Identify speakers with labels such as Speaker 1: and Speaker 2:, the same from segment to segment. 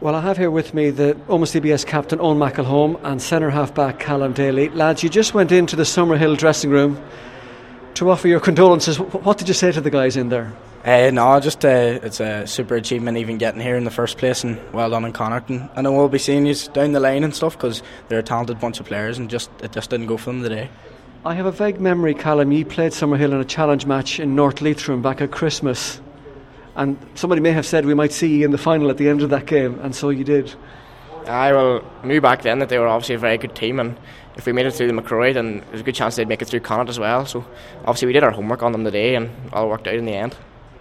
Speaker 1: Well, I have here with me the Omagh CBS captain Eoin McElholm and centre half back Callum Daly. Lads, you just went into the Summerhill dressing room to offer your condolences. What did you say to the guys in there?
Speaker 2: Uh, no, just uh, it's a super achievement even getting here in the first place, and well done in Connacht. And I know we'll be seeing you down the line and stuff because they're a talented bunch of players, and just it just didn't go for them today.
Speaker 1: I have a vague memory, Callum. You played Summerhill in a challenge match in North Leitrim back at Christmas. And somebody may have said we might see you in the final at the end of that game, and so you did.
Speaker 3: I well knew back then that they were obviously a very good team, and if we made it through the McCrory, then there's a good chance they'd make it through Connacht as well. So obviously we did our homework on them today, and all worked out in the end.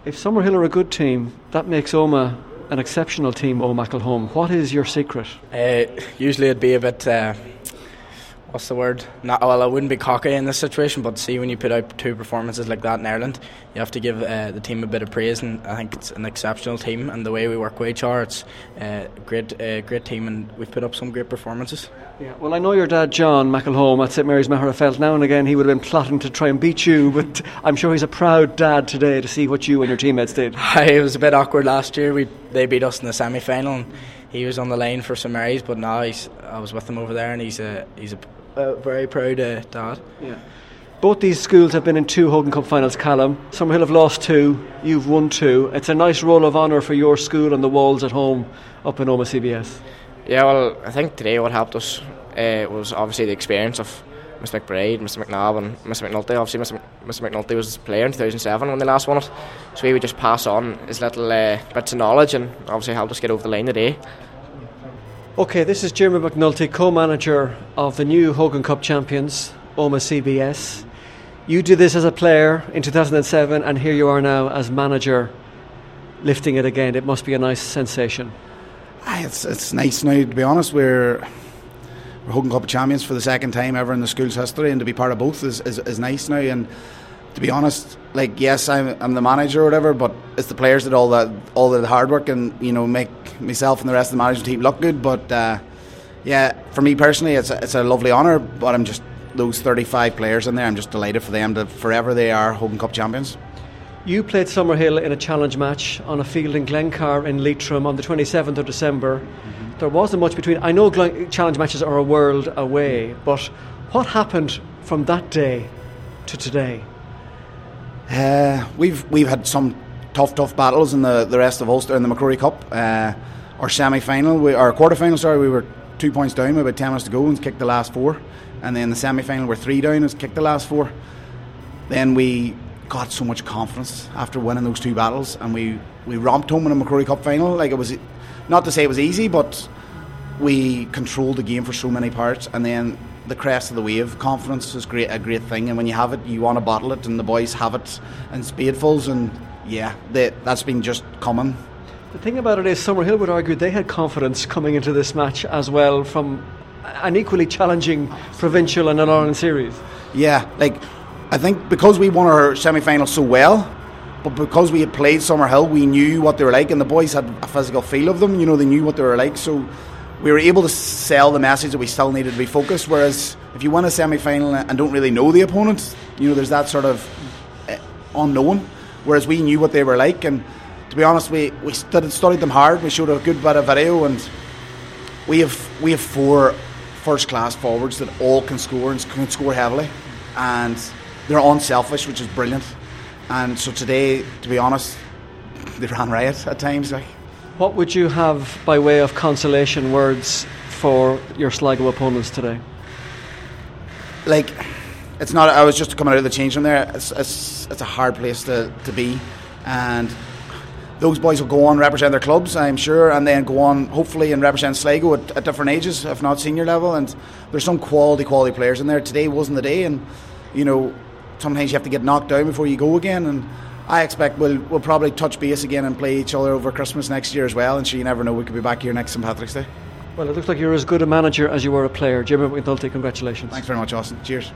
Speaker 1: If Summerhill are a good team, that makes Omagh an exceptional team, Eoin McElholm. What is your secret?
Speaker 2: Uh, usually it'd be a bit. Uh, what's the word? Not well. I wouldn't be cocky in this situation, but see when you put out two performances like that in Ireland, you have to give uh, the team a bit of praise, and I think it's an exceptional team. And the way we work with HR, it's a uh, great, uh, great team, and we've put up some great performances.
Speaker 1: Yeah, well, I know your dad, John McElholm, at St Mary's Magherafelt. Now and again, he would have been plotting to try and beat you, but I'm sure he's a proud dad today to see what you and your teammates did.
Speaker 2: it was a bit awkward last year. We they beat us in the semi final, and he was on the line for St Mary's, but now he's I was with him over there, and he's a he's a uh, very proud uh, dad.
Speaker 1: Yeah. Both these schools have been in two Hogan Cup finals, Callum. Summerhill have lost two, you've won two. It's a nice roll of honour for your school and the walls at home up in Omagh CBS.
Speaker 3: Yeah, well, I think today what helped us uh, was obviously the experience of Mr McBride, Mr McNabb, and Mr McNulty. Obviously, Mr, Mr McNulty was a player in 2007 when they last won it, so he would just pass on his little uh, bits of knowledge and obviously helped us get over the line today.
Speaker 1: Okay, this is Jeremy McNulty, co manager of the new Hogan Cup champions, Omagh CBS. You did this as a player in 2007, and here you are now as manager lifting it again. It must be a nice sensation.
Speaker 4: Ah, it's, it's nice now, to be honest. We're, we're Hogan Cup champions for the second time ever in the school's history, and to be part of both is, is, is nice now. And to be honest, like yes, I'm, I'm the manager or whatever, but it's the players that all that all the hard work and you know make myself and the rest of the management team look good. But uh, yeah, for me personally, it's a, it's a lovely honour. But I'm just those 35 players in there. I'm just delighted for them to forever they are Hogan Cup champions.
Speaker 1: You played Summerhill in a challenge match on a field in Glencar in Leitrim on the 27th of December. Mm-hmm. There wasn't much between. I know challenge matches are a world away, but what happened from that day to today?
Speaker 4: Uh, we've we've had some tough tough battles in the, the rest of Ulster in the McCrory Cup. Uh, our semi final, our quarter final, sorry, we were two points down about ten minutes to go and kicked the last four, and then the semi final we're three down and kicked the last four. Then we got so much confidence after winning those two battles, and we we romped home in a McCrory Cup final. Like it was, not to say it was easy, but we controlled the game for so many parts, and then the crest of the wave. Confidence is great, a great thing, and when you have it, you want to bottle it, and the boys have it in spadefuls, and yeah, they, that's been just common.
Speaker 1: The thing about it is, Summerhill would argue they had confidence coming into this match as well from an equally challenging provincial and an Ireland series.
Speaker 4: Yeah, like I think because we won our semi final so well, but because we had played Summerhill, we knew what they were like, and the boys had a physical feel of them. You know, they knew what they were like, so we were able to sell the message that we still needed to be focused. Whereas if you win a semi final and don't really know the opponent, you know, there's that sort of eh, unknown. Whereas we knew what they were like, and to be honest, we we studied, studied them hard. We showed a good bit of video, and we have we have four first class forwards that all can score and can score heavily, and they're unselfish, which is brilliant. And so today, to be honest, they ran riot at times. Like
Speaker 1: what would you have by way of consolation words for your Sligo opponents today?
Speaker 4: Like, it's not. I was just coming out of the change room there. It's, it's, it's a hard place to, to be, and those boys will go on represent their clubs, I'm sure, and then go on hopefully and represent Sligo at, at, different ages, if not senior level. And there's some quality, quality players in there. Today wasn't the day, and you know sometimes you have to get knocked down before you go again. And I expect we'll we'll probably touch base again and play each other over Christmas next year as well. And sure, you never know, we could be back here next St Patrick's Day.
Speaker 1: Well, it looks like you're as good a manager as you were a player. Jimmy McNulty, congratulations.
Speaker 4: Thanks very much, Austin. Cheers.